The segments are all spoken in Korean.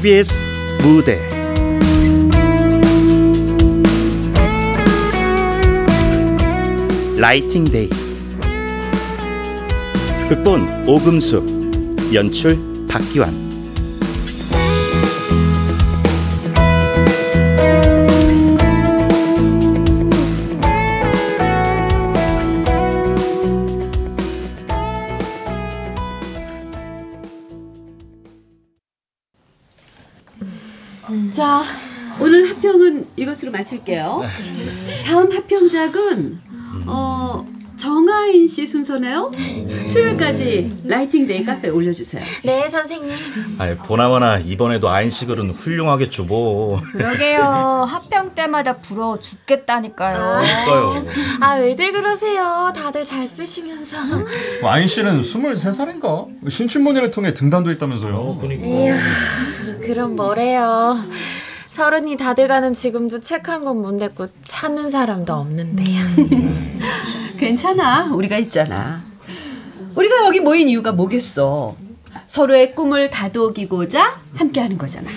KBS 무대. 라이팅 데이. 극본 오금숙. 연출 박기환 마칠게요. 다음 합평작은 어 정아인 씨 순서네요. 수요일까지 writing day 카페에 올려주세요. 네, 선생님. 아 보나마나 이번에도 아인 씨 글은 훌륭하겠죠 뭐. 그러게요. 합평 때마다 부러워 죽겠다니까요. 그러니까요. 아, 왜들 그러세요? 다들 잘 쓰시면서. 아인 씨는 23살인가? 신춘문예를 통해 등단도 했다면서요. 그러니까. 그럼 뭐래요? 서른이 다들 가는 지금도 책 한 권 못 냈고 찾는 사람도 없는데요. 괜찮아. 우리가 있잖아. 우리가 여기 모인 이유가 뭐겠어? 서로의 꿈을 다독이고자 함께 하는 거잖아.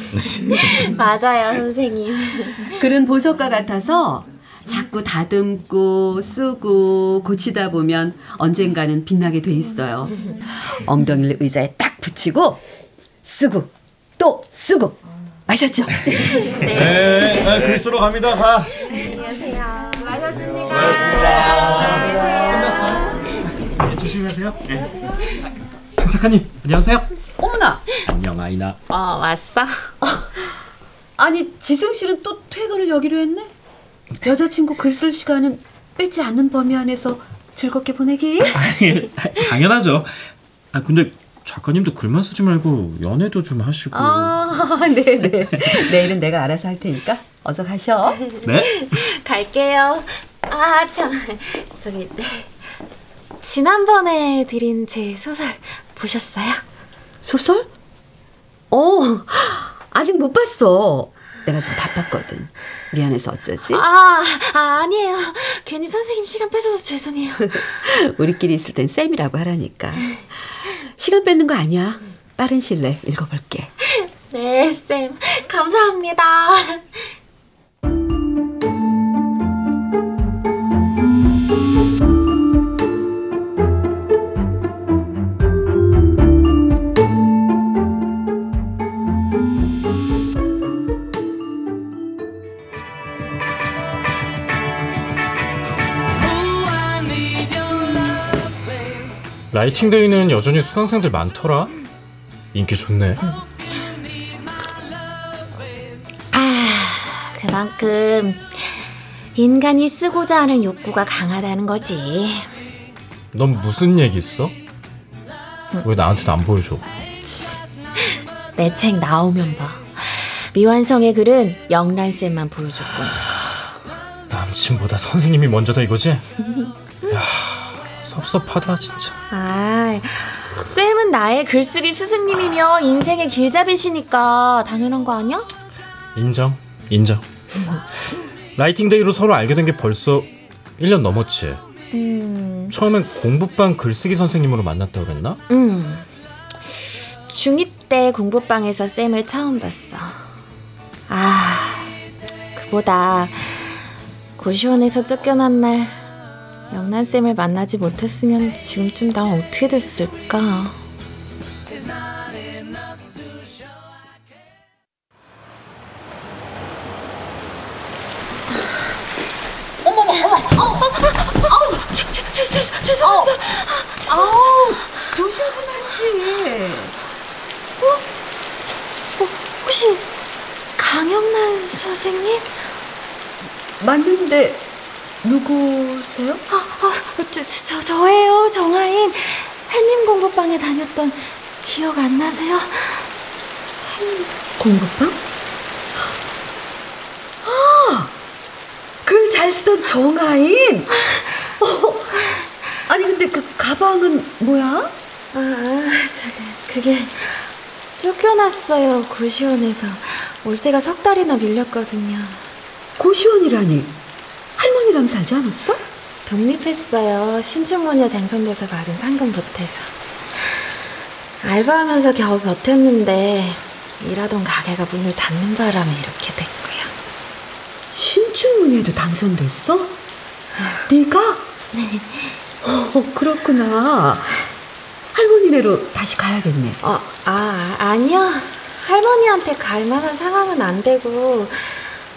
맞아요, 선생님. 글은 보석과 같아서 자꾸 다듬고 쓰고 고치다 보면 언젠가는 빛나게 돼 있어요. 엉덩이를 의자에 딱 붙이고 쓰고 또 쓰고 아셨죠? 네, 아, 글 쓰러 갑니다. 가. 안녕하세요. 수고하셨습니다. 끝났어요. 네, 조심히 가세요. 네. 강 작가님, 안녕하세요. 어머나 안녕, 아이나. 어, 왔어? 아니 지승 씨는 또 퇴근을 여기로 했네. 여자친구 글 쓸 시간은 뺏지 않는 범위 안에서 즐겁게 보내기. 당연하죠. 아, 근데 작가님도 글만 쓰지 말고 연애도 좀 하시고. 아 네네. 내일은 내가 알아서 할 테니까 어서 가셔. 네? 갈게요. 아, 참. 저기, 네. 지난번에 드린 제 소설 보셨어요? 소설? 어 아직 못 봤어. 내가 좀 바빴거든. 미안해서 어쩌지? 아, 아, 아니에요. 괜히 선생님 시간 뺏어서 죄송해요. 우리끼리 있을 땐 쌤이라고 하라니까. 시간 뺏는 거 아니야. 빠른 시일 내에 읽어볼게. 네, 쌤. 감사합니다. 라이팅 데이는 여전히 수강생들 많더라. 인기 좋네. 그만큼 인간이 쓰고자 하는 욕구가 강하다는 거지. 넌 무슨 얘기 있어? 왜 나한테는 안 보여줘? 내 책 나오면 봐. 미완성의 글은 영란쌤만 보여줄 거야. 남친보다 선생님이 먼저다 이거지? 야, 섭섭하다 진짜. 아, 쌤은 나의 글쓰기 스승님이며 인생의 길잡이시니까 당연한 거 아니야? 인정, 인정. writing day로 서로 알게 된 게 벌써 1년 넘었지. 음, 처음엔 공부방 글쓰기 선생님으로 만났다고 그랬나? 음. 중2 때 공부방에서 쌤을 처음 봤어. 아, 그보다 고시원에서 쫓겨난 날 영란쌤을 만나지 못했으면 지금쯤 난 어떻게 됐을까? 죄송합니다. 아우 조심 좀 하지. 어, 혹시 강영란 선생님? 맞는데 누구세요? 아, 아, 저, 저, 저예요, 정아인. 햇님 공부방에 다녔던 기억 안 나세요? 공부방? 아, 글 잘 쓰던 정아인. 어, 아니 근데 그 가방은 뭐야? 아, 저, 그게 쫓겨났어요, 고시원에서. 월세가 석 달이나 밀렸거든요. 고시원이라니 할머니랑 살지 않았어? 독립했어요. 신춘문예 당선돼서 받은 상금 보태서. 알바하면서 겨우 버텼는데 일하던 가게가 문을 닫는 바람에 이렇게 됐고요. 신춘문예도 당선됐어? 네가? 네. 어, 그렇구나. 할머니네로 다시 가야겠네. 어, 아, 아니요. 할머니한테 갈 만한 상황은 안 되고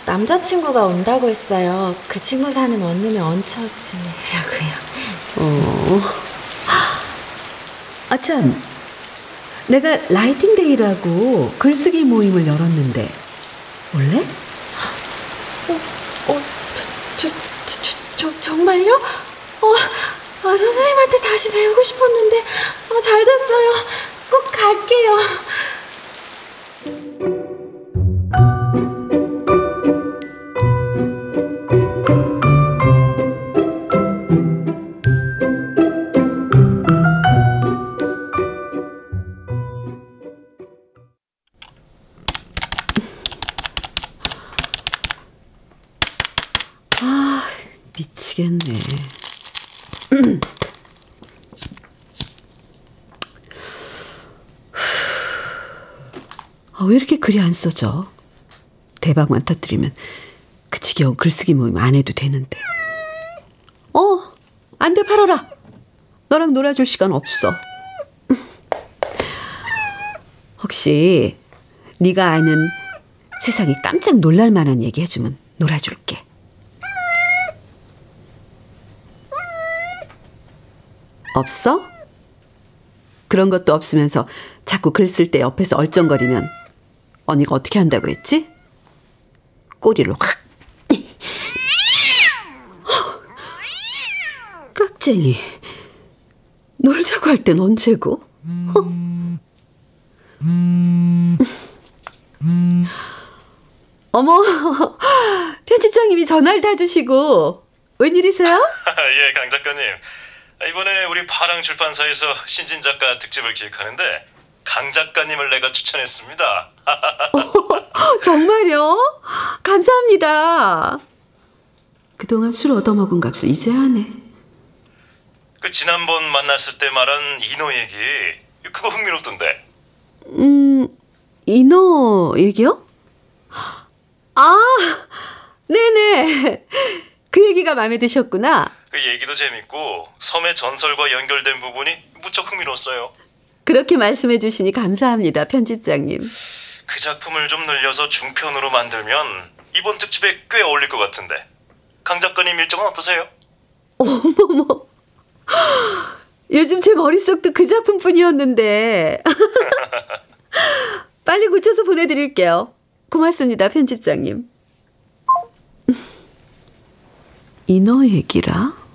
남자친구가 온다고 했어요. 그 친구 사는 원룸에 얹혀지려고요. 어. 아, 참. 내가 writing day라고 글쓰기 모임을 열었는데, 올래? 어, 저, 저, 저, 저, 저 정말요? 어, 아, 선생님한테 다시 배우고 싶었는데, 어, 잘 됐어요. 꼭 갈게요. 왜 이렇게 글이 안 써져? 대박만 터뜨리면 그 지겨운 글쓰기 모임 안 해도 되는데. 어, 안 돼, 팔아라. 너랑 놀아줄 시간 없어. 혹시 네가 아는 세상이 깜짝 놀랄 만한 얘기 해주면 놀아줄게. 없어? 그런 것도 없으면서 자꾸 글 쓸 때 옆에서 얼쩡거리면 언니가 어떻게 한다고 했지? 꼬리를 확. 깍쟁이. 놀자고 할 땐 언제고? 어? 어머, 편집장님이 전화를 다 주시고 웬일이세요? 예, 강 작가님. 이번에 우리 파랑 출판사에서 신진 작가 특집을 기획하는데 강 작가님을 내가 추천했습니다. 정말요? 감사합니다. 그동안 술 얻어먹은 값을 이제 하네. 그 지난번 만났을 때 말한 인호 얘기 그거 흥미롭던데. 음, 인어 얘기요? 아, 네네. 그 얘기가 마음에 드셨구나. 그 얘기도 재밌고 섬의 전설과 연결된 부분이 무척 흥미로웠어요. 그렇게 말씀해 주시니 감사합니다, 편집장님. 그 작품을 좀 늘려서 중편으로 만들면 이번 특집에 꽤 어울릴 것 같은데. 강 작가님 일정은 어떠세요? 요즘 제 머릿속도 그 작품뿐이었는데. 빨리 고쳐서 보내드릴게요. 고맙습니다, 편집장님. 인어 얘기라?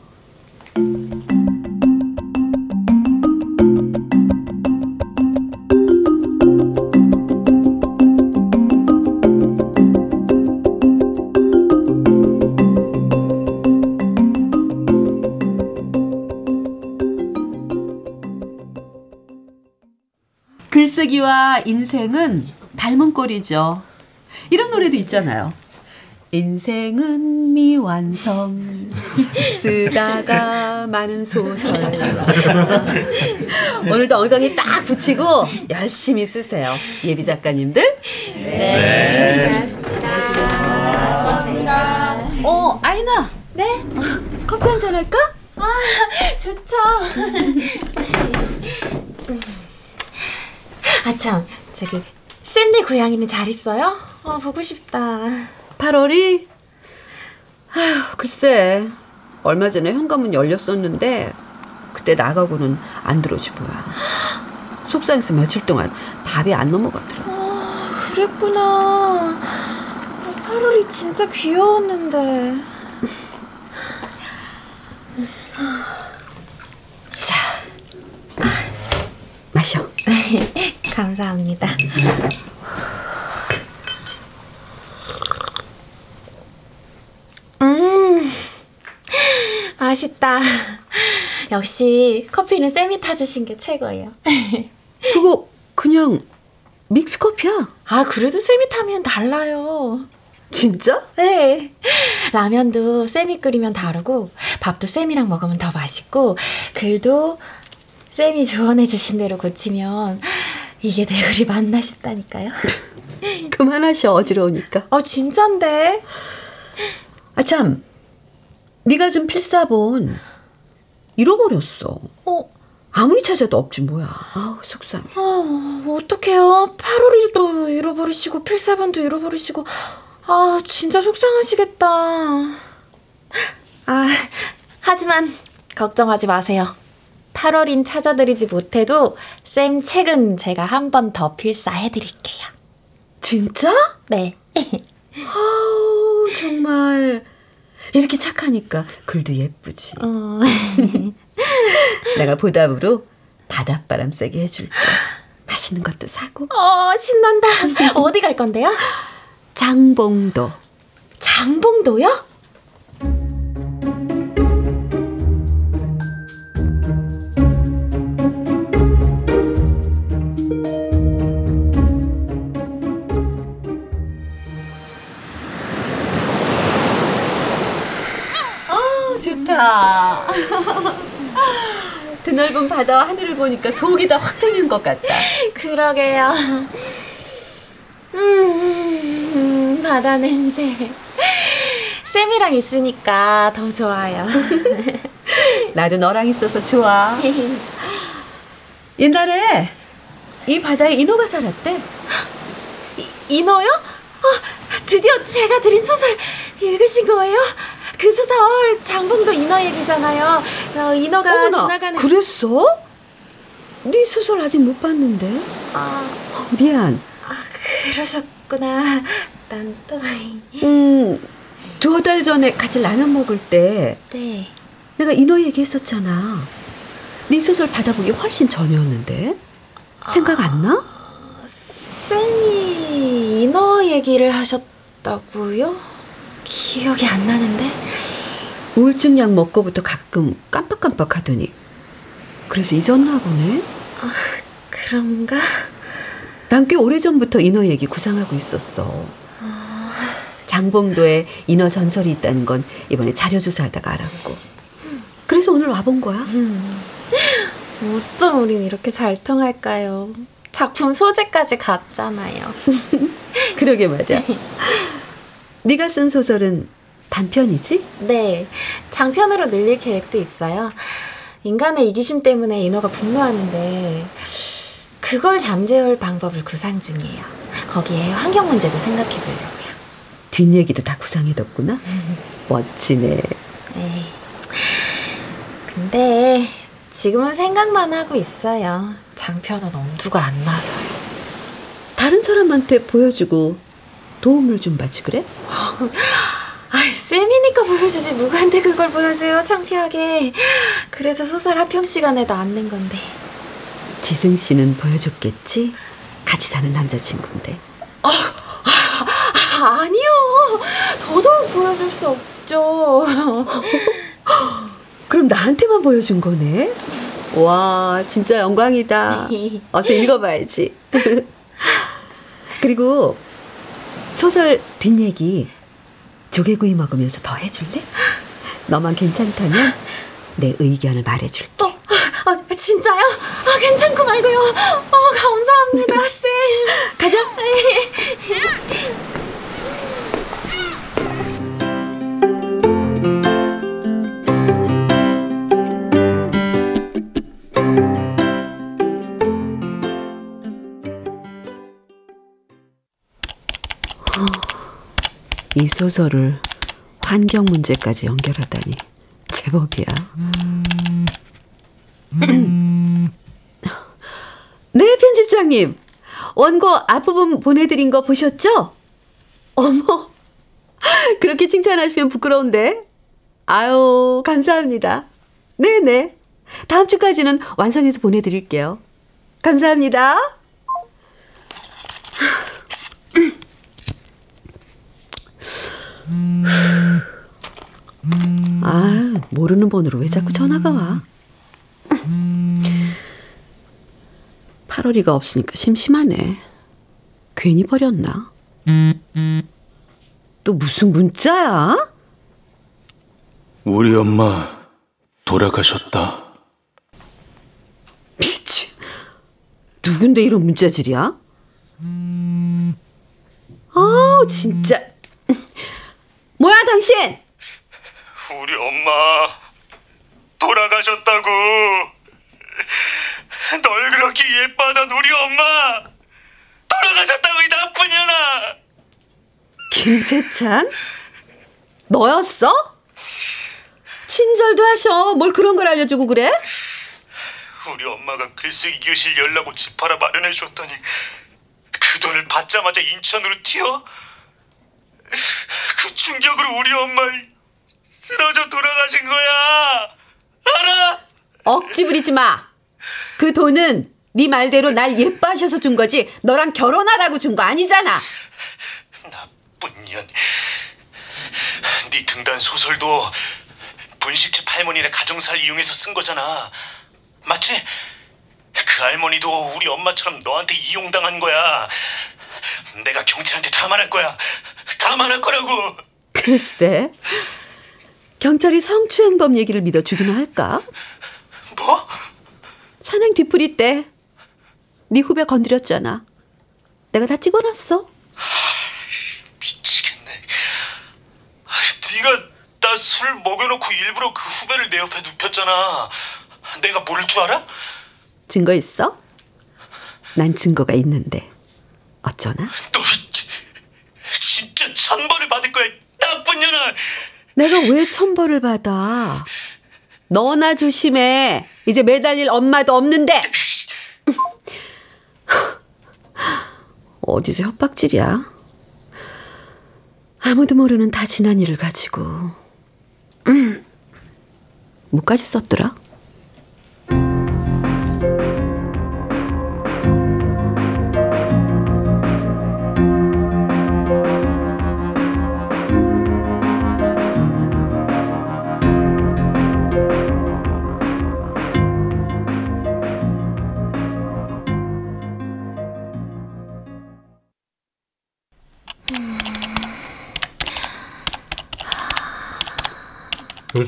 글쓰기와 인생은 닮은 꼴이죠. 이런 노래도 있잖아요. 인생은 미완성 쓰다가 많은 소설 오늘도 엉덩이 딱 붙이고 열심히 쓰세요 예비 작가님들 네 고맙습니다 어 아이나 네 커피 한잔 할까? 좋죠. 아, 참. 저기, 샌디 고양이는 잘 있어요? 어, 보고 싶다. 8월이 아휴 글쎄 얼마 전에 현관문 열렸었는데 그때 나가고는 안 들어오지 뭐야 속상해서 며칠 동안 밥이 안 넘어가더라 그랬구나. 8월이 진짜 귀여웠는데. 자 마셔 감사합니다. 음, 맛있다. 역시 커피는 쌤이 타주신 게 최고예요. 그거 그냥 믹스 커피야 아, 그래도 쌤이 타면 달라요. 진짜? 네. 라면도 쌤이 끓이면 다르고, 밥도 쌤이랑 먹으면 더 맛있고, 글도 쌤이 조언해주신 대로 고치면 이게 내 글이 맞나 싶다니까요. 그만하셔 어지러우니까. 아 진짠데. 아 참, 네가 준 필사본 잃어버렸어. 어, 아무리 찾아도 없지 뭐야. 아우 속상해. 아 어떡해요. 8월일도 잃어버리시고 필사본도 잃어버리시고. 아 진짜 속상하시겠다. 아 하지만 걱정하지 마세요. 8월인 찾아드리지 못해도 쌤 책은 제가 한 번 더 필사해드릴게요. 진짜? 네. 아우 정말 이렇게 착하니까 글도 예쁘지. 어. 내가 보답으로 바닷바람 쐬게 해줄게. 맛있는 것도 사고. 어, 신난다. 어디 갈 건데요? 장봉도. 장봉도요? 아 좋다. 드넓은 바다와 하늘을 보니까 속이 다 확 트는 것 같다. 그러게요. 음, 바다 냄새. 쌤이랑 있으니까 더 좋아요. 나도 너랑 있어서 좋아. 옛날에 이 바다에 인어가 살았대. 이, 인어요? 어, 드디어 제가 드린 소설 읽으신 거예요? 그 소설 장봉도 인어 얘기잖아요. 어, 인어가 어머나, 지나가는. 그랬어? 네 소설 아직 못 봤는데. 아, 미안. 아, 그러셨구나. 난 또. 음, 두어 달 전에 같이 라면 먹을 때 네. 내가 인어 얘기했었잖아. 네 소설 받아보기 훨씬 전이었는데. 생각 안 나? 쌤이 인어 얘기를 하셨다고요? 기억이 안 나는데. 우울증 약 먹고부터 가끔 깜빡깜빡 하더니. 그래서 잊었나 보네. 그런가? 난 꽤 오래전부터 인어 얘기 구상하고 있었어. 장봉도에 인어 전설이 있다는 건 이번에 자료 조사하다가 알았고. 그래서 오늘 와본 거야. 음. 어쩜 우린 이렇게 잘 통할까요? 작품 소재까지 같잖아요. 그러게 말이야. 네가 쓴 소설은 단편이지? 네, 장편으로 늘릴 계획도 있어요. 인간의 이기심 때문에 인어가 분노하는데 그걸 잠재울 방법을 구상 중이에요. 거기에 환경 문제도 생각해 보려고요. 뒷얘기도 다 구상해뒀구나. 멋지네. 에이. 근데 지금은 생각만 하고 있어요. 장편은 엄두가 안 나서요. 다른 사람한테 보여주고 도움을 좀 받지 그래? 아, 쌤이니까 보여주지 누구한테 그걸 보여줘요 창피하게. 그래서 소설 합평 시간에도 안 낸 건데. 지승 씨는 보여줬겠지? 같이 사는 남자친구인데. 아, 아니요. 더더욱 보여줄 수 없죠. 그럼 나한테만 보여준 거네? 와, 진짜 영광이다. 어서 읽어봐야지. 그리고 소설 뒷얘기 조개구이 먹으면서 더 해줄래? 너만 괜찮다면 내 의견을 말해줄게. 어, 아, 진짜요? 아, 괜찮고 말고요. 어, 소설을 환경 문제까지 연결하다니 제법이야. 네, 편집장님. 원고 앞부분 보내드린 거 보셨죠? 어머, 그렇게 칭찬하시면 부끄러운데. 아유, 감사합니다. 네네. 다음 주까지는 완성해서 보내드릴게요. 감사합니다. 아, 모르는 번호로 왜 자꾸 전화가 와? 8월이가 없으니까 심심하네. 괜히 버렸나? 또 무슨 문자야? 우리 엄마 돌아가셨다. 미치. 누구? 누군데 이런 문자질이야? 아 진짜. 뭐야 당신? 우리 엄마 돌아가셨다고. 널 그렇게 예뻐하던 우리 엄마 돌아가셨다고 이 나쁜 년아. 김세찬? 너였어? 친절도 하셔. 뭘 그런 걸 알려주고 그래? 우리 엄마가 글쓰기 교실 열라고 집 하나 마련해 줬더니 그 돈을 받자마자 인천으로 튀어? 그 충격으로 우리 엄마 쓰러져 돌아가신 거야. 알아? 억지 부리지 마. 그 돈은 네 말대로 날 예뻐하셔서 준 거지. 너랑 결혼하라고 준 거 아니잖아. 나쁜 년. 네 등단 소설도 분식집 할머니네 가정사를 이용해서 쓴 거잖아. 맞지? 그 할머니도 우리 엄마처럼 너한테 이용당한 거야. 내가 경찰한테 다 말할 거야. 다 말할 거라고. 글쎄. 경찰이 성추행범 얘기를 믿어 주기나 할까? 뭐? 산행 뒤풀이 때 네 후배 건드렸잖아. 내가 다 찍어놨어. 미치겠네. 네가 나 술 먹여놓고 일부러 그 후배를 내 옆에 눕혔잖아. 내가 모를 줄 알아? 증거 있어? 난 증거가 있는데. 어쩌나? 너 진짜 천벌을 받을 거야. 나쁜 년아. 내가 왜 천벌을 받아? 너나 조심해. 이제 매달릴 엄마도 없는데. 어디서 협박질이야? 아무도 모르는 다 지난 일을 가지고. 음. 뭐까지 썼더라?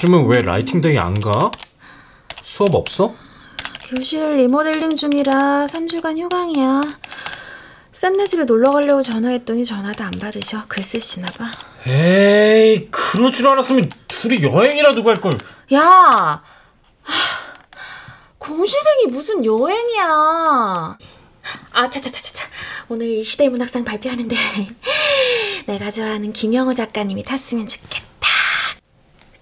요즘은 왜 writing day 안 가? 수업 없어? 교실 리모델링 중이라 3주간 휴강이야. 쌤네 집에 놀러 가려고 전화했더니 전화도 안 받으셔. 글 쓰시나 봐. 에이 그럴 줄 알았으면 둘이 여행이라도 갈 걸 야! 하, 공시생이 무슨 여행이야. 아, 차차차차차. 오늘 이 시대 문학상 발표하는데 내가 좋아하는 김영호 작가님이 탔으면 좋겠다.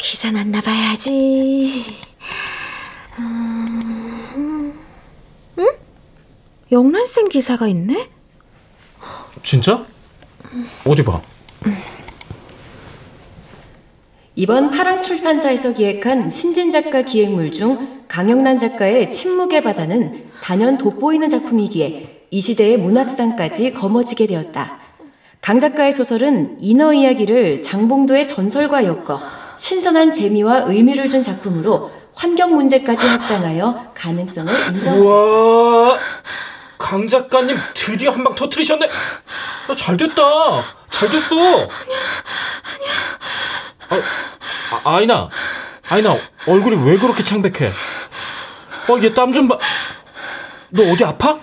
기사 났나 봐야지. 음, 응? 영란쌤 기사가 있네? 진짜? 어디 봐 이번 파랑 출판사에서 기획한 신진 작가 기획물 중 강영란 작가의 침묵의 바다는 단연 돋보이는 작품이기에 이 시대의 문학상까지 거머쥐게 되었다. 강 작가의 소설은 인어 이야기를 장봉도의 전설과 엮어 신선한 재미와 의미를 준 작품으로 환경 문제까지 확장하여 가능성을 인정. 우와! 강 작가님 드디어 한 방 터트리셨네. 야, 잘 됐다. 잘 됐어. 아니야 아니야 아, 아 이나 아이나 얼굴이 왜 그렇게 창백해? 어 얘 땀 좀 봐 너 어디 아파?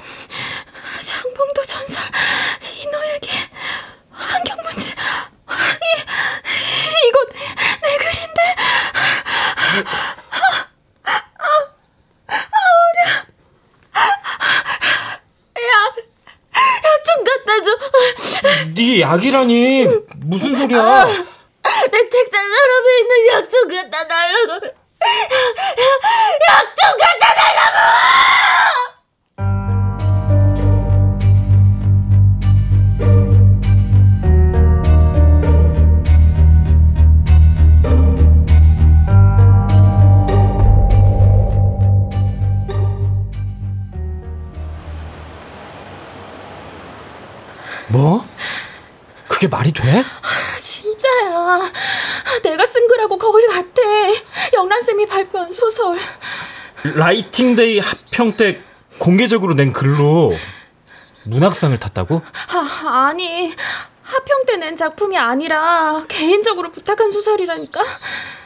장봉도 전설, 인어에게 환경 문제. 이, 이거 내, 내 글인데. 약 좀 갖다 줘. 네 약이라니 무슨 소리야 내 책상 서랍에 있는 약 좀 갖다 달라고. 약 좀 갖다 달라고! 뭐? 그게 말이 돼? 진짜야. 내가 쓴 글하고 거의 같아. 영란쌤이 발표한 소설. writing day 합평 때 공개적으로 낸 글로 문학상을 탔다고? 아, 아니. 합평 때 낸 작품이 아니라 개인적으로 부탁한 소설이라니까.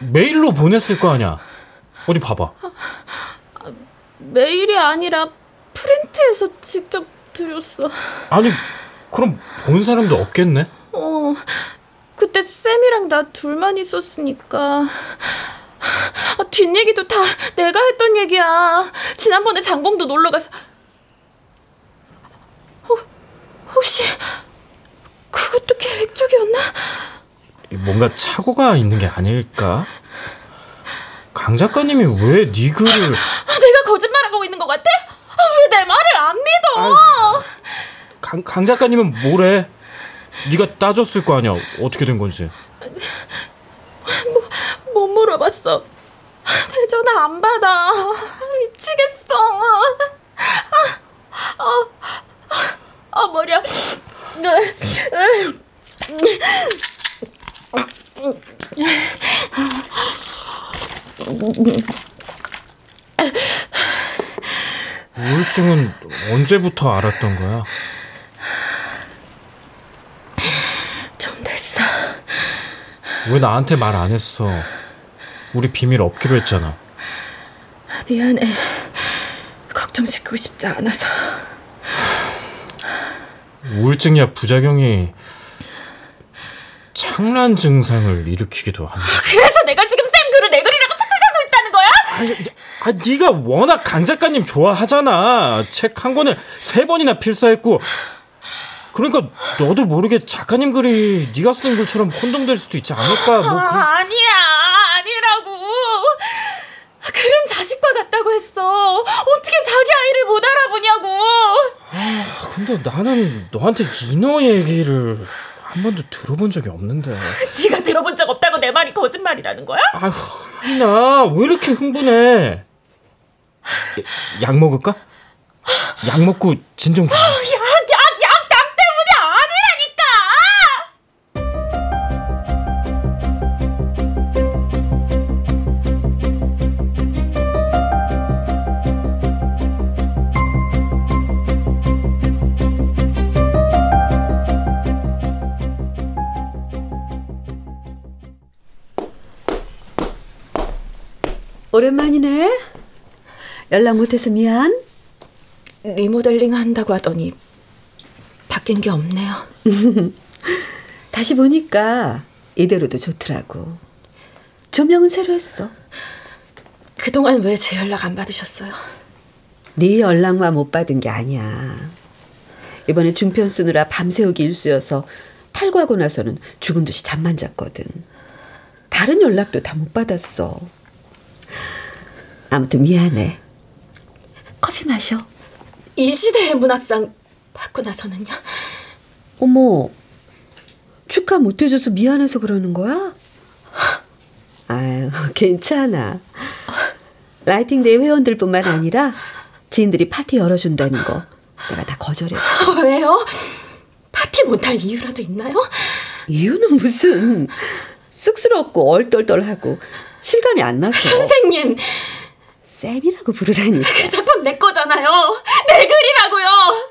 메일로 보냈을 거 아니야 어디 봐봐 메일이 아니라 프린트해서 직접 드렸어. 아니 그럼 본 사람도 없겠네? 어, 그때 쌤이랑 나 둘만 있었으니까. 아, 뒷얘기도 다 내가 했던 얘기야. 지난번에 장봉도 놀러 가서. 어, 혹시 그것도 계획적이었나? 뭔가 착오가 있는 게 아닐까? 강 작가님이 왜 네 글을 아, 내가 거짓말하고 있는 것 같아? 아, 왜 내 말을 안 믿어? 강, 강 작가님은 뭐래? 네가 따졌을 거 아니야. 어떻게 된 건지. 못 물어봤어. 내 전화 안 받아. 미치겠어. 아, 아, 아, 아 머리야. 우울증은 언제부터 알았던 거야? 좀 됐어. 왜 나한테 말 안 했어? 우리 비밀 없기로 했잖아. 미안해. 걱정시키고 싶지 않아서. 우울증약 부작용이 창란 증상을 일으키기도 한다. 그래서 내가 지금 쌤 글을 내 글이라고 착각하고 있다는 거야? 아, 네가 워낙 강 작가님 좋아하잖아. 책 한 권을 세 번이나 필사했고. 그러니까 너도 모르게 작가님 글이 네가 쓴 글처럼 혼동될 수도 있지 않을까? 뭐 아, 그래서- 아니야, 아니라고. 글은 자식과 같다고 했어. 어떻게 자기 아이를 못 알아보냐고. 근데 나는 너한테 인어 얘기를 한 번도 들어본 적이 없는데. 네가 들어본 적 없다고 내 말이 거짓말이라는 거야? 아휴, 하이나 왜 이렇게 흥분해? 약 먹을까? 약 먹고 진정 좀. 약, 약, 오랜만이네. 연락 못해서 미안. 리모델링 한다고 하더니 바뀐 게 없네요. 다시 보니까 이대로도 좋더라고. 조명은 새로 했어. 그동안 왜 제 연락 안 받으셨어요? 네 연락만 못 받은 게 아니야. 이번에 중편 쓰느라 밤새우기 일수여서 탈구하고 나서는 죽은 듯이 잠만 잤거든. 다른 연락도 다 못 받았어. 아무튼 미안해. 커피 마셔. 이 시대의 문학상 받고 나서는요? 어머, 축하 못 해줘서 미안해서 그러는 거야? 아유, 괜찮아. writing day 회원들뿐만 아니라 지인들이 파티 열어준다는 거 내가 다 거절했어. 왜요? 파티 못할 이유라도 있나요? 이유는 무슨 쑥스럽고 얼떨떨하고 실감이 안 나서 선생님, 쌤이라고 부르라니까. 그 작품 내 거잖아요. 내 글이라고요.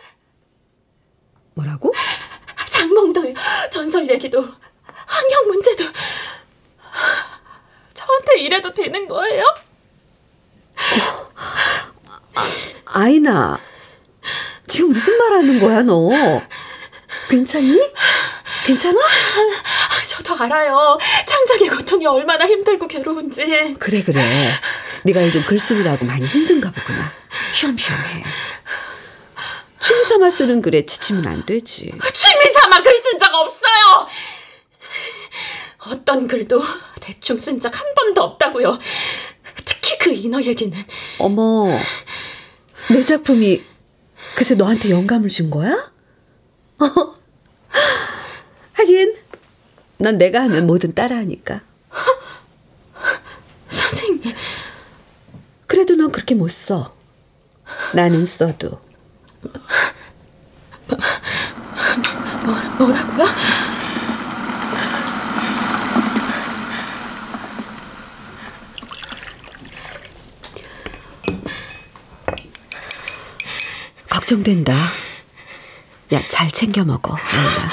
뭐라고? 장몽도 전설 얘기도 환경 문제도 저한테 이래도 되는 거예요? 아이나 지금 무슨 말 하는 거야 너? 괜찮니? 괜찮아? 저도 알아요. 창작의 고통이 얼마나 힘들고 괴로운지. 그래 그래. 네가 요즘 글쓰느라고 많이 힘든가 보구나. 쉬엄쉬엄해. 취미 삼아 쓰는 글에 지치면 안 되지. 취미 삼아 글 쓴 적 없어요. 어떤 글도 대충 쓴 적 한 번도 없다고요. 특히 그 인어 얘기는 어머, 내 작품이 그새 너한테 영감을 준 거야? 하긴, 넌 내가 하면 뭐든 따라하니까. 선생님 그래도 넌 그렇게 못 써. 나는 써도. 뭐라고요? 걱정된다. 야, 잘 챙겨 먹어. 아이나.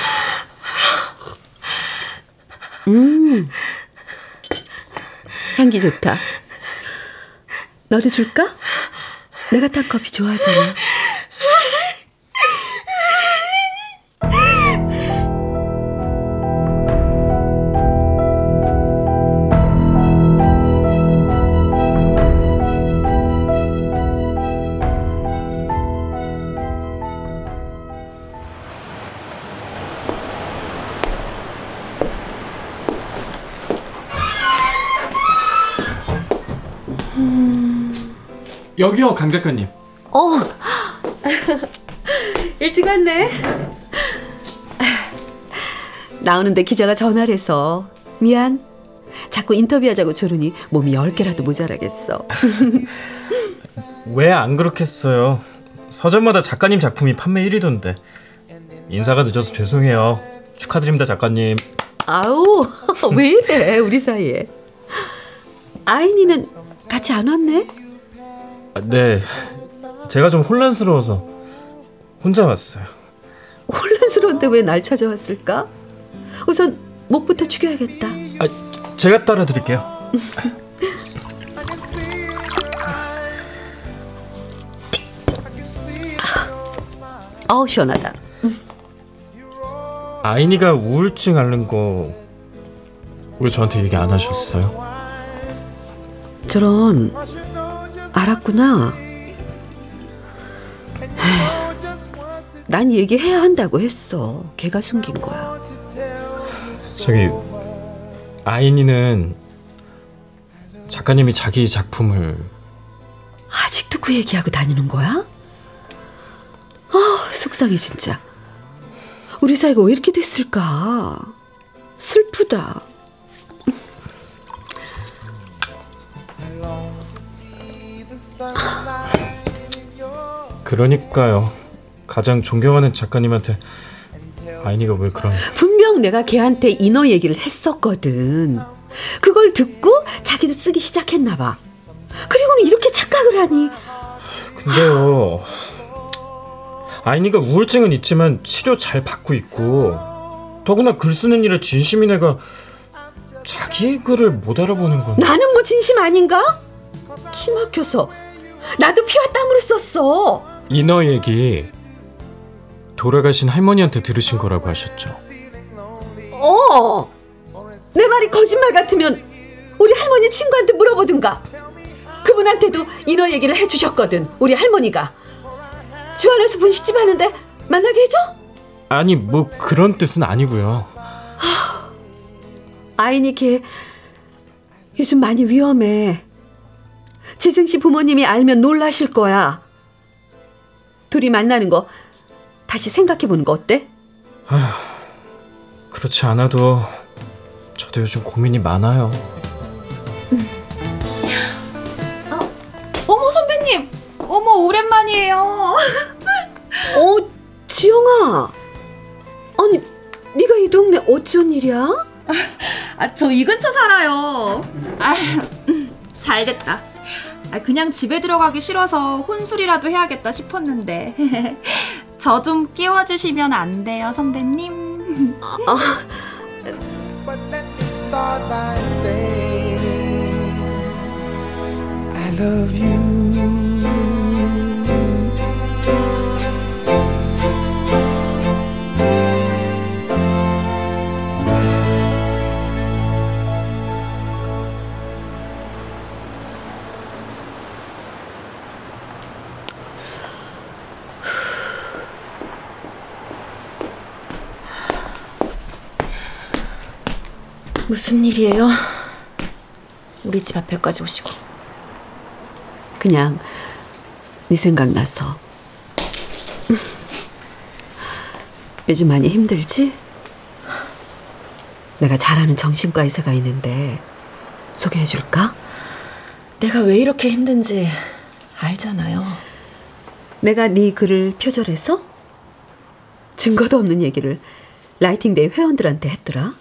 음. 향기 좋다. 너도 줄까? 내가 탄 커피 좋아하잖아. 여기요, 강 작가님. 어. 일찍 왔네. 나오는데 기자가 전화를 해서 미안. 자꾸 인터뷰하자고 조르니 몸이 열 개라도 모자라겠어. 왜 안 그렇겠어요? 서점마다 작가님 작품이 판매 1위던데. 인사가 늦어서 죄송해요. 축하드립니다, 작가님. 아우 왜 이래 우리 사이에. 아인이는 같이 안 왔네? 아, 네. 제가 좀 혼란스러워서 혼자 왔어요. 혼란스러운데 왜 날 찾아왔을까? 우선 목부터 축여야겠다. 아, 제가 따라 드릴게요. 아우 시원하다. 아인이가 우울증 앓는 거 왜 저한테 얘기 안 하셨어요? 저런 알았구나. 에휴, 난 얘기해야 한다고 했어. 걔가 숨긴 거야. 저기 아인이는 작가님이 자기 작품을 아직도 그 얘기하고 다니는 거야? 아 속상해 진짜. 우리 사이가 왜 이렇게 됐을까? 슬프다. 그러니까요. 가장 존경하는 작가님한테 아인이가 왜 그런 분명 내가 걔한테 인어 얘기를 했었거든. 그걸 듣고 자기도 쓰기 시작했나 봐. 그리고는 이렇게 착각을 하니 근데요. 아인이가 우울증은 있지만 치료 잘 받고 있고 더구나 글 쓰는 일에 진심인 애가 자기 글을 못 알아보는 건 나는 뭐 진심 아닌가? 키 막혀서 나도 피와 땀으로 썼어. 인어 얘기 돌아가신 할머니한테 들으신 거라고 하셨죠. 어. 내 말이 거짓말 같으면 우리 할머니 친구한테 물어보든가. 그분한테도 인어 얘기를 해주셨거든. 우리 할머니가. 주안에서 분식집 하는데 만나게 해줘? 아니 뭐 그런 뜻은 아니고요. 아이니 걔 요즘 많이 위험해. 지승 씨 부모님이 알면 놀라실 거야. 둘이 만나는 거 다시 생각해 보는 거 어때? 그렇지 않아도 저도 요즘 고민이 많아요. 어머 선배님, 어머 오랜만이에요. 어, 지영아. 아니, 네가 이 동네 어찌온 일이야? 아, 저 이 근처 살아요. 아, 음, 잘 됐다. 아, 그냥 집에 들어가기 싫어서 혼술이라도 해야겠다 싶었는데. 저 좀 깨워주시면 안 돼요, 선배님? But let me start by saying I love you. 무슨 일이에요? 우리 집 앞에까지 오시고. 그냥 네 생각나서. 요즘 많이 힘들지? 내가 잘 아는 정신과 의사가 있는데 소개해 줄까? 내가 왜 이렇게 힘든지 알잖아요. 내가 네 글을 표절해서 증거도 없는 얘기를 라이팅데이 회원들한테 했더라.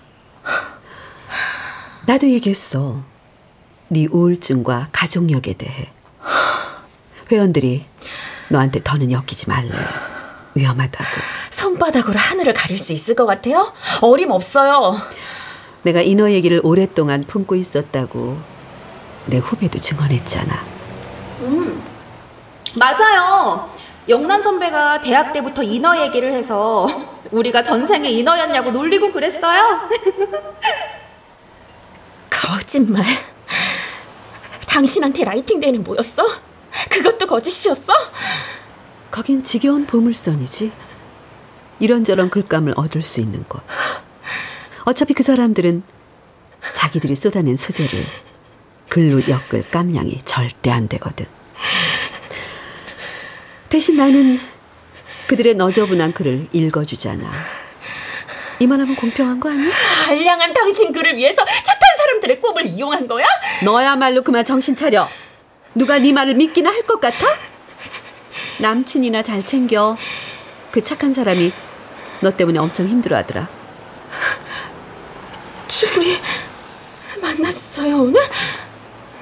나도 얘기했어. 네 우울증과 가족력에 대해. 회원들이 너한테 더는 엮이지 말래. 위험하다고. 손바닥으로 하늘을 가릴 수 있을 것 같아요? 어림없어요. 내가 인어 얘기를 오랫동안 품고 있었다고 내 후배도 증언했잖아. 맞아요. 영란 선배가 대학 때부터 인어 얘기를 해서 우리가 전생에 인어였냐고 놀리고 그랬어요. 거짓말. 당신한테 라이팅 데이는 뭐였어? 그것도 거짓이었어? 거긴 지겨운 보물선이지. 이런저런 글감을 얻을 수 있는 곳. 어차피 그 사람들은 자기들이 쏟아낸 소재를 글로 엮을 깜냥이 절대 안 되거든. 대신 나는 그들의 너저분한 글을 읽어주잖아. 이만하면 공평한 거 아니야? 알량한 당신 글을 위해서 착한 사람들의 꿈을 이용한 거야? 너야말로 그만 정신 차려. 누가 네 말을 믿기나 할 것 같아? 남친이나 잘 챙겨. 그 착한 사람이 너 때문에 엄청 힘들어하더라. 둘이 만났어요 오늘?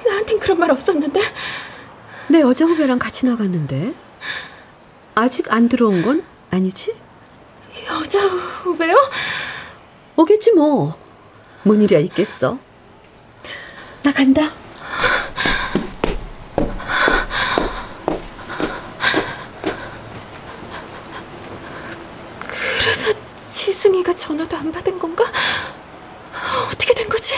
나한텐 그런 말 없었는데 내 여자 후배랑 같이 나갔는데 아직 안 들어온 건 아니지? 여자 후배요? 오겠지 뭐. 뭔 일이야 있겠어. 나 간다. 그래서 지승이가 전화도 안 받은 건가? 어떻게 된 거지?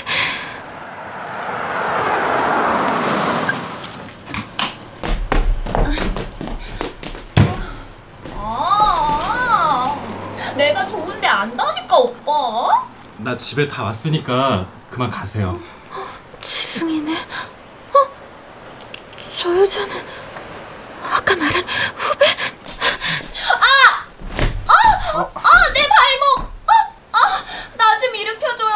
아, 내가 좋은데 안다니까 오빠. 나 집에 다 왔으니까 그만 가세요. 지승이네. 어? 저 여자는 아까 말한 후배? 아, 내 발목. 아, 아, 나좀 일으켜줘요.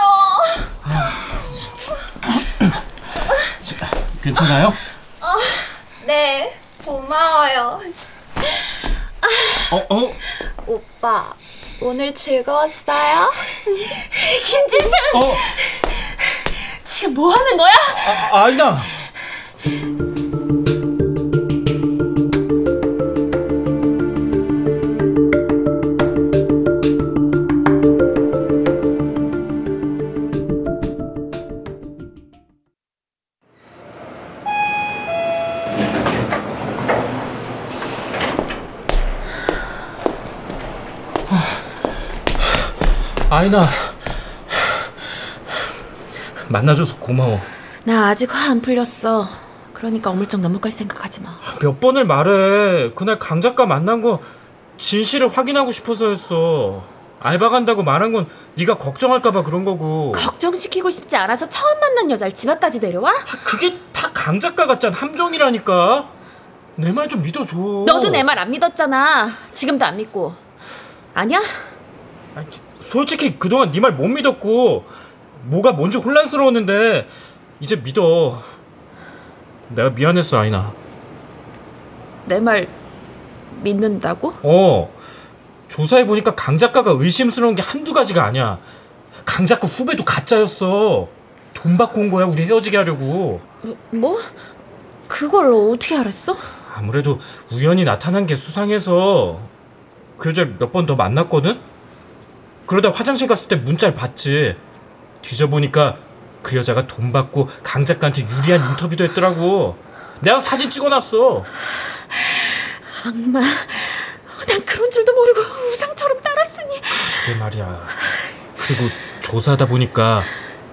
괜찮아요? 네, 고마워요. 어, 어, 오빠, 오늘 즐거웠어요? 김지승! 어, 지금 뭐 하는 거야? 아, 아이나. 아이나. 만나줘서 고마워. 나 아직 화 안 풀렸어. 그러니까 어물쩍 넘어갈 생각하지 마. 몇 번을 말해. 그날 강 작가 만난 거 진실을 확인하고 싶어서였어. 알바 간다고 말한 건 네가 걱정할까봐 그런 거고. 걱정시키고 싶지 않아서 처음 만난 여자를 집 앞까지 데려와? 그게 다 강 작가 같잖아. 함정이라니까. 내 말 좀 믿어줘. 너도 내 말 안 믿었잖아. 지금도 안 믿고. 아니야? 아니, 솔직히 그동안 네 말 못 믿었고 뭐가 뭔지 혼란스러웠는데 이제 믿어. 내가 미안했어 아이나. 내 말 믿는다고? 어. 조사해 보니까 강 작가가 의심스러운 게 한두 가지가 아니야. 강 작가 후배도 가짜였어. 돈 받고 온 거야 우리 헤어지게 하려고. 뭐? 그걸 어떻게 알았어? 아무래도 우연히 나타난 게 수상해서 그 여자를 몇번 더 만났거든? 그러다 화장실 갔을 때 문자를 봤지. 뒤져보니까 그 여자가 돈 받고 강 작가한테 유리한 인터뷰도 했더라고. 내가 사진 찍어놨어. 악마. 난 그런 줄도 모르고 우상처럼 따랐으니. 그게 말이야. 그리고 조사하다 보니까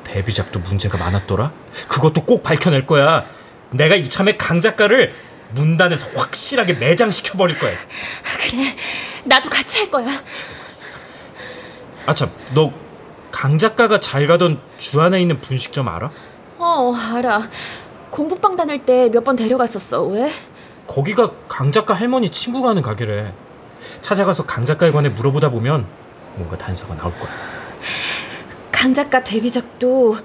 데뷔작도 문제가 많았더라. 그것도 꼭 밝혀낼 거야. 내가 이참에 강 작가를 문단에서 확실하게 매장시켜 버릴 거야. 그래. 나도 같이 할 거야. 아참, 너 강 작가가 잘 가던 주안에 있는 분식점 알아? 어, 알아. 공부방 다닐 때 몇 번 데려갔었어. 왜? 거기가 강 작가 할머니 친구가 하는 가게래. 찾아가서 강 작가에 관해 물어보다 보면 뭔가 단서가 나올 거야. 강 작가 데뷔작도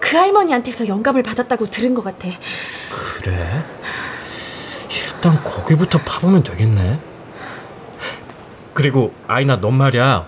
그 할머니한테서 영감을 받았다고 들은 것 같아. 그래? 일단 거기부터 파보면 되겠네. 그리고 아이나 넌 말이야.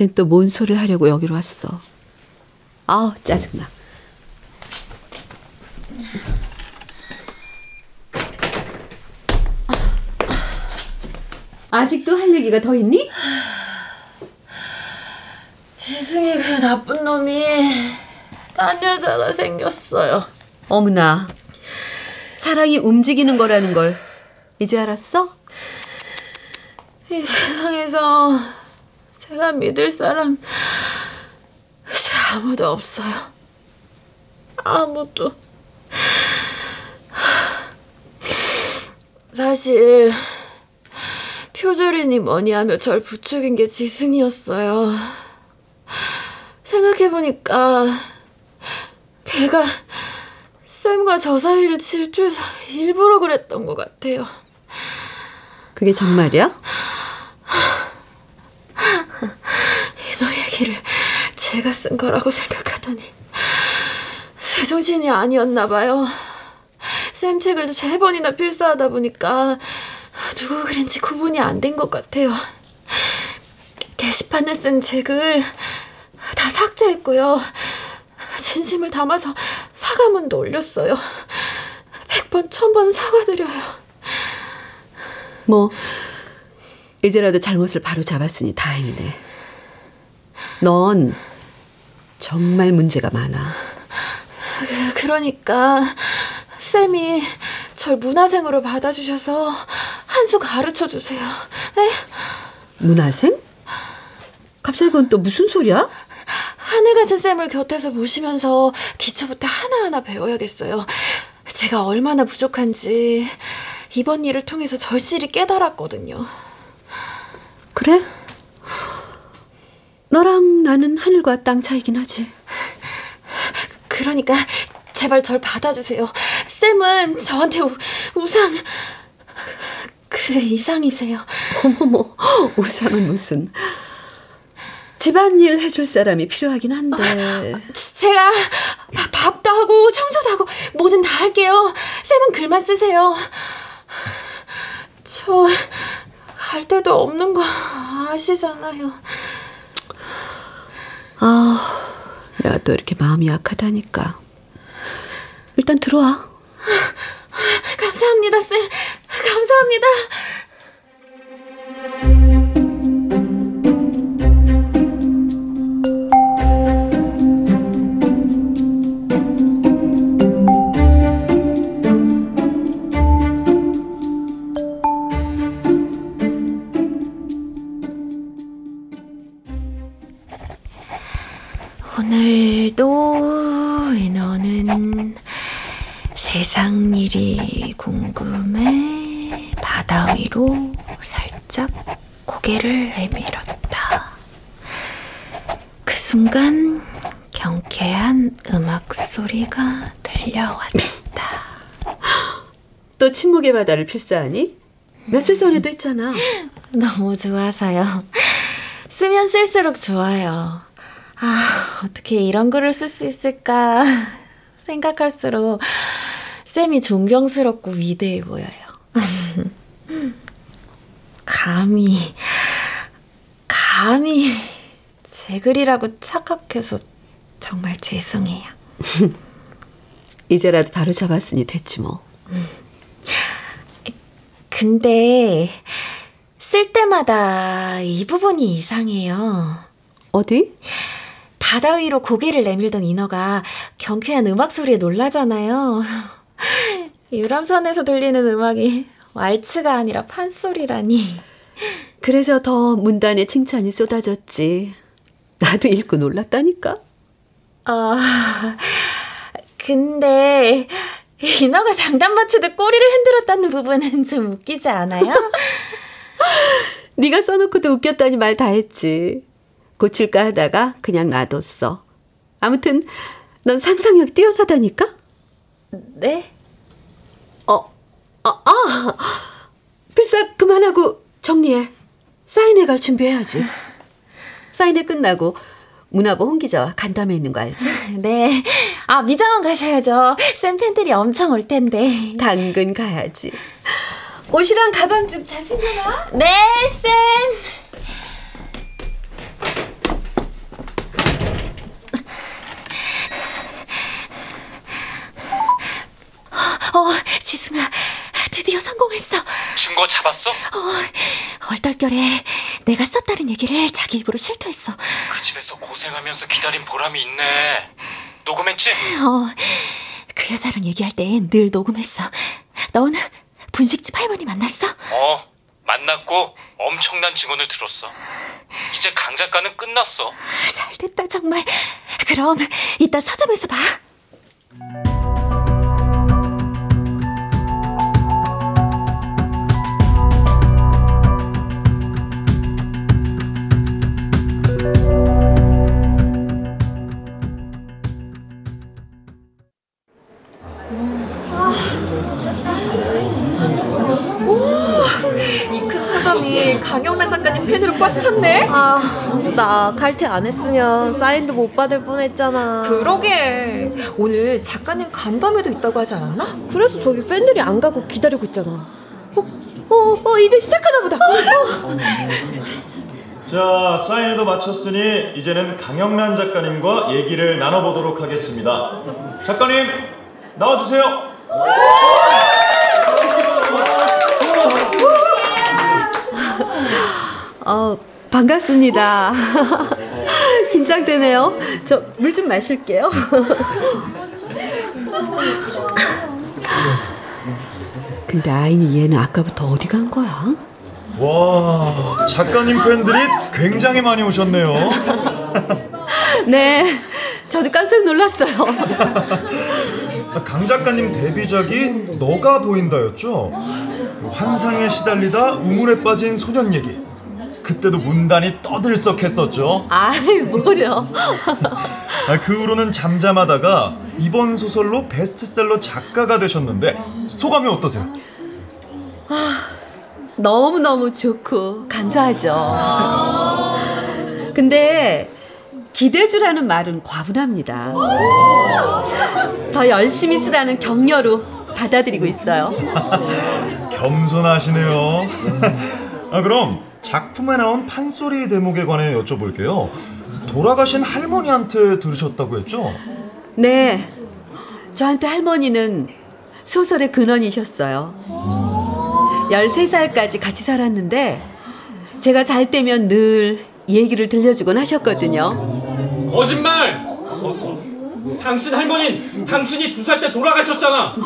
쟨 또 뭔 소리를 하려고 여기로 왔어. 아우 짜증나. 아직도 할 얘기가 더 있니? 지승이 그 나쁜 놈이 딴 여자가 생겼어요. 어머나. 사랑이 움직이는 거라는 걸 이제 알았어? 이 세상에서 제가 믿을 사람 이제 아무도 없어요. 아무도. 사실 표절이니 뭐니 하며 절 부추긴 게 지승이었어요. 생각해보니까 걔가 쌤과 저 사이를 질투해서 일부러 그랬던 것 같아요. 그게 정말이야? 너 얘기를 제가 쓴 거라고 생각하더니 제정신이 아니었나 봐요. 쌤 책을 세 번이나 필사하다 보니까 누구 글인지 구분이 안 된 것 같아요. 게시판에 쓴 책을 다 삭제했고요. 진심을 담아서 사과문도 올렸어요. 백 번, 천번 사과드려요. 뭐 이제라도 잘못을 바로 잡았으니 다행이네. 넌 정말 문제가 많아. 그, 그러니까 쌤이 절 문화생으로 받아주셔서 한 수 가르쳐 주세요. 네? 문화생? 갑자기 그건 또 무슨 소리야? 하늘 같은 쌤을 곁에서 모시면서 기초부터 하나하나 배워야겠어요. 제가 얼마나 부족한지 이번 일을 통해서 절실히 깨달았거든요. 그래? 너랑 나는 하늘과 땅 차이긴 하지. 그러니까 제발 절 받아주세요. 쌤은 저한테 우, 우상 그 이상이세요. 어머머, 우상은 무슨. 집안일 해줄 사람이 필요하긴 한데. 제가 밥도 하고 청소도 하고 뭐든 다 할게요. 쌤은 글만 쓰세요. 저 갈 데도 없는 거 아시잖아요. 아, 내가 또 이렇게 마음이 약하다니까. 일단 들어와. 감사합니다, 쌤. 감사합니다. 오늘도 인어는 세상 일이 궁금해 바다 위로 살짝 고개를 내밀었다. 그 순간 경쾌한 음악 소리가 들려왔다. 또 침묵의 바다를 필사하니? 며칠 전에도 했잖아. 너무 좋아서요. 쓰면 쓸수록 좋아요. 아, 어떻게 이런 글을 쓸 수 있을까 생각할수록 쌤이 존경스럽고 위대해 보여요. 감히, 감히 제 글이라고 착각해서 정말 죄송해요. 이제라도 바로 잡았으니 됐지 뭐. 근데 쓸 때마다 이 부분이 이상해요. 어디? 바다 위로 고개를 내밀던 인어가 경쾌한 음악 소리에 놀라잖아요. 유람선에서 들리는 음악이 왈츠가 아니라 판소리라니. 그래서 더 문단에 칭찬이 쏟아졌지. 나도 읽고 놀랐다니까. 아, 근데 인어가 장단 맞추듯 꼬리를 흔들었다는 부분은 좀 웃기지 않아요? 네가 써놓고도 웃겼다니 말 다 했지. 고칠까 하다가 그냥 놔뒀어. 아무튼 넌 상상력 뛰어나다니까? 네? 어, 아, 아! 필사 그만하고 정리해. 사인회 갈 준비해야지. 사인회 끝나고 문화부 홍 기자와 간담회 있는 거 알지? 네. 아, 미장원 가셔야죠. 쌤 팬들이 엄청 올 텐데. 당근 가야지. 옷이랑 가방 좀 잘 챙겨놔. 네, 쌤. 어, 지승아, 드디어 성공했어. 증거 잡았어? 어, 얼떨결에 내가 썼다는 얘기를 자기 입으로 실토했어. 그 집에서 고생하면서 기다린 보람이 있네. 너 녹음했지? 어, 그 여자랑 얘기할 때늘 녹음했어. 넌 분식집 할머니 만났어? 어, 만났고 엄청난 증언을 들었어. 이제 강 작가는 끝났어. 잘 됐다 정말. 그럼 이따 서점에서 봐. 이큰 서점이 강영란 작가님 팬으로 꽉 찼네. 아, 나 칼퇴 안 했으면 사인도 못 받을 뻔했잖아. 그러게. 오늘 작가님 간담회도 있다고 하지 않았나? 그래서 저기 팬들이 안 가고 기다리고 있잖아. 어, 어, 어, 이제 시작하나 보다. 어. 자, 사인회도 마쳤으니 이제는 강영란 작가님과 얘기를 나눠보도록 하겠습니다. 작가님, 나와주세요. 어, 반갑습니다. 긴장되네요. 저 물 좀 마실게요. 근데 아인이 얘는 아까부터 어디 간 거야? 와, 작가님 팬들이 굉장히 많이 오셨네요. 네, 저도 깜짝 놀랐어요. 강 작가님 데뷔작이 너가 보인다였죠? 환상에 시달리다 우물에 빠진 소년 얘기. 그때도 문단이 떠들썩했었죠. 아이, 뭐려. 아, 그 후로는 잠잠하다가 이번 소설로 베스트셀러 작가가 되셨는데 소감이 어떠세요? 너무너무 좋고 감사하죠. 근데 기대주라는 말은 과분합니다. 더 열심히 쓰라는 격려로 받아들이고 있어요. 겸손하시네요. 아, 그럼 작품에 나온 판소리 대목에 관해 여쭤볼게요. 돌아가신 할머니한테 들으셨다고 했죠? 네. 저한테 할머니는 소설의 근원이셨어요. 13살까지 같이 살았는데 제가 잘 때면 늘 얘기를 들려주곤 하셨거든요. 거짓말! 당신 할머니 당신이 두 살 때 돌아가셨잖아.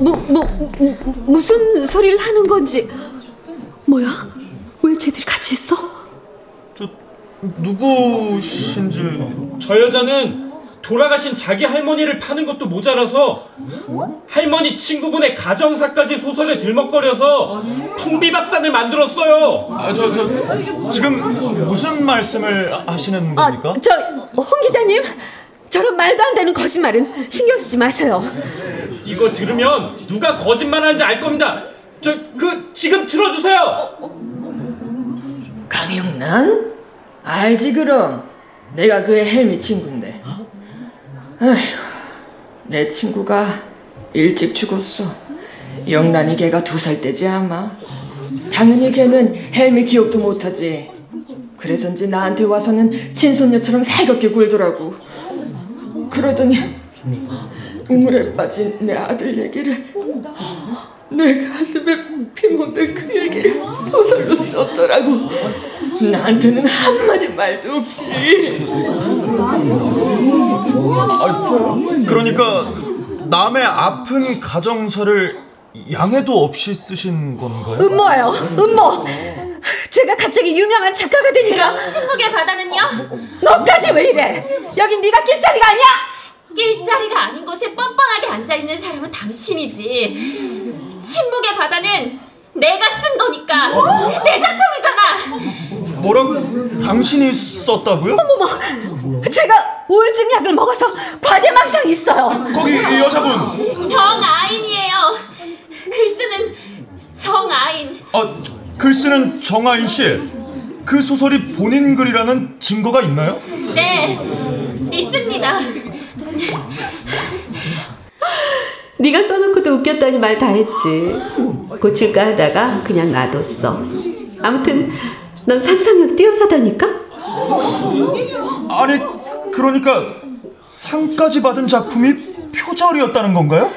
뭐, 뭐, 무, 무슨 소리를 하는 건지. 뭐야? 왜 쟤들이 같이 있어? 누구신지 저 여자는 돌아가신 자기 할머니를 파는 것도 모자라서 할머니 친구분의 가정사까지 소설에 들먹거려서 풍비박산을 만들었어요. 아, 저, 저, 지금 무슨 말씀을 하시는 겁니까? 저, 홍 기자님, 저런 말도 안 되는 거짓말은 신경 쓰지 마세요. 이거 들으면 누가 거짓말하는지 알 겁니다. 저 그 지금 들어주세요. 강영란? 알지 그럼. 내가 그의 헬미 친구인데. 아휴, 내 친구가 일찍 죽었어. 영란이 걔가 두 살 때지 아마. 당연히 걔는 헬미 기억도 못하지. 그래서인지 나한테 와서는 친손녀처럼 살갑게 굴더라고. 그러더니 우물에 빠진 내 아들 얘기를 내 가슴에 피 묻은 그 얘기를 소설로 썼더라고. 나한테는 한마디 말도 없이. 그러니까 남의 아픈 가정사를 양해도 없이 쓰신 건가요? 음모예요, 음모. 제가 갑자기 유명한 작가가 되니라. 침묵의 바다는요? 너까지 왜 이래? 여긴 네가 낄 자리가 아니야. 낄 자리가 아닌 곳에 뻔뻔하게 앉아 있는 사람은 당신이지. 침묵의 바다는 내가 쓴 거니까 내 작품이잖아. 뭐라고? 당신이 썼다고요? 어머머, 제가 우울증 약을 먹어서 과대망상이 있어요. 거기 이 여자분. 정아인이에요. 글 쓰는 정아인. 아, 글 쓰는 정아인 씨. 그 소설이 본인 글이라는 증거가 있나요? 네, 있습니다. 네가 써놓고도 웃겼다니 말 다 했지. 고칠까 하다가 그냥 놔뒀어. 아무튼 넌 상상력 뛰어나다니까? 아니, 그러니까 상까지 받은 작품이 표절이었다는 건가요?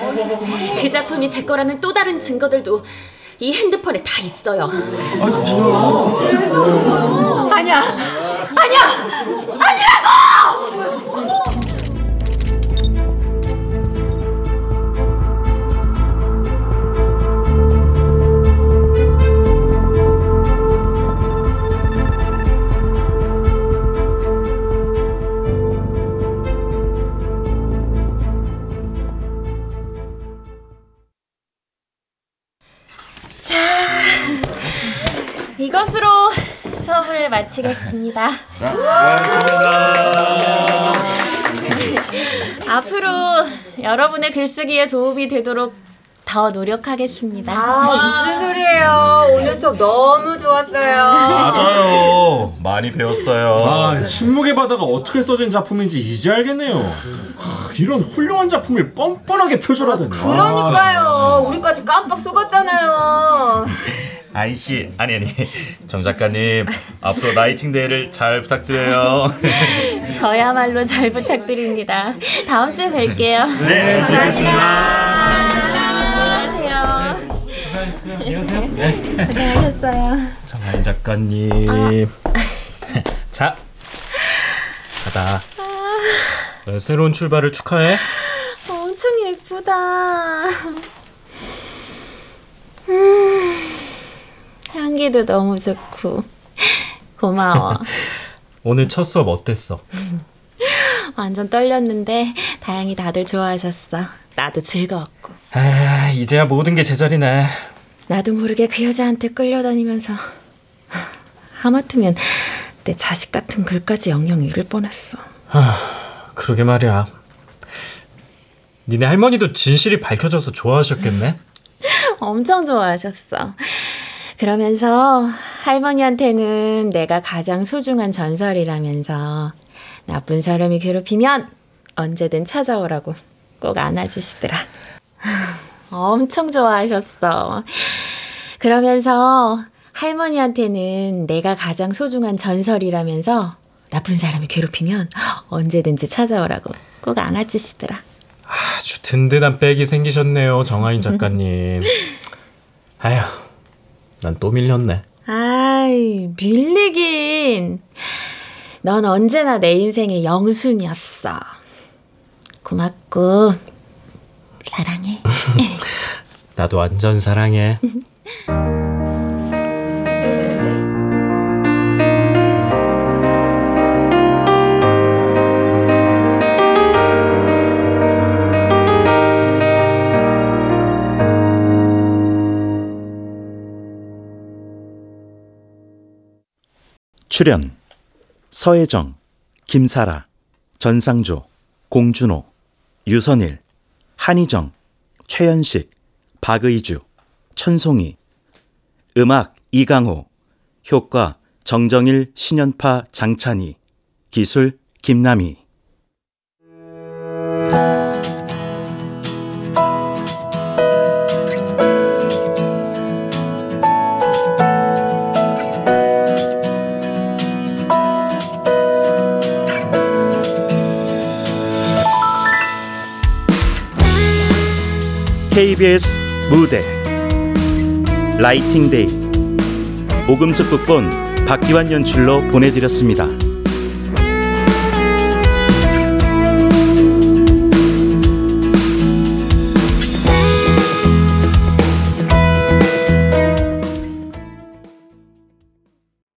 그 작품이 제 거라는 또 다른 증거들도 이 핸드폰에 다 있어요. 아니야, 아니야, 아니라고! 이것으로 수업을 마치겠습니다. 앞으로 여러분의 글쓰기에 도움이 되도록 더 노력하겠습니다. 아, 무슨 소리예요? 오늘 수업 너무 좋았어요. 맞아요. 많이 배웠어요. 아, 침묵의 바다가 어떻게 써진 작품인지 이제 알겠네요. 하, 이런 훌륭한 작품을 뻔뻔하게 표절하다니. 그러니까요. 우리까지 깜빡 속았잖아요. 아이씨, 아니 아니. 정 작가님, 앞으로 라이팅 대회를 잘 부탁드려요. 저야말로 잘 부탁드립니다. 다음 주에 뵐게요. 네, 안녕하세요. 안녕하세요. 고생하셨어요. 정하인 작가님. 자, 가다. 네, 새로운 출발을 축하해. 엄청 예쁘다. 음, 향기도 너무 좋고 고마워. 오늘 첫 수업 어땠어? 완전 떨렸는데 다행히 다들 좋아하셨어. 나도 즐거웠고. 아, 이제야 모든 게 제자리네. 나도 모르게 그 여자한테 끌려다니면서 하마터면 내 자식 같은 글까지 영영 잃을 뻔했어. 아, 그러게 말이야. 니네 할머니도 진실이 밝혀져서 좋아하셨겠네? 엄청 좋아하셨어. 그러면서 할머니한테는 내가 가장 소중한 전설이라면서 나쁜 사람이 괴롭히면 언제든 찾아오라고 꼭 안아주시더라. 엄청 좋아하셨어. 그러면서 할머니한테는 내가 가장 소중한 전설이라면서 나쁜 사람이 괴롭히면 언제든지 찾아오라고 꼭 안아주시더라. 아주 든든한 백이 생기셨네요, 정하인 작가님. 아휴, 난 또 밀렸네. 아이, 밀리긴. 넌 언제나 내 인생의 영순이었어. 고맙고, 사랑해. 나도 완전 사랑해. 출연 서혜정, 김사라, 전상조, 공준호, 유선일, 한희정, 최연식, 박의주, 천송이 음악 이강호 효과 정정일, 신연파, 장찬희 기술 김남희 KBS 무대 라이팅 데이 오금숙 극본 박기환 연출로 보내드렸습니다.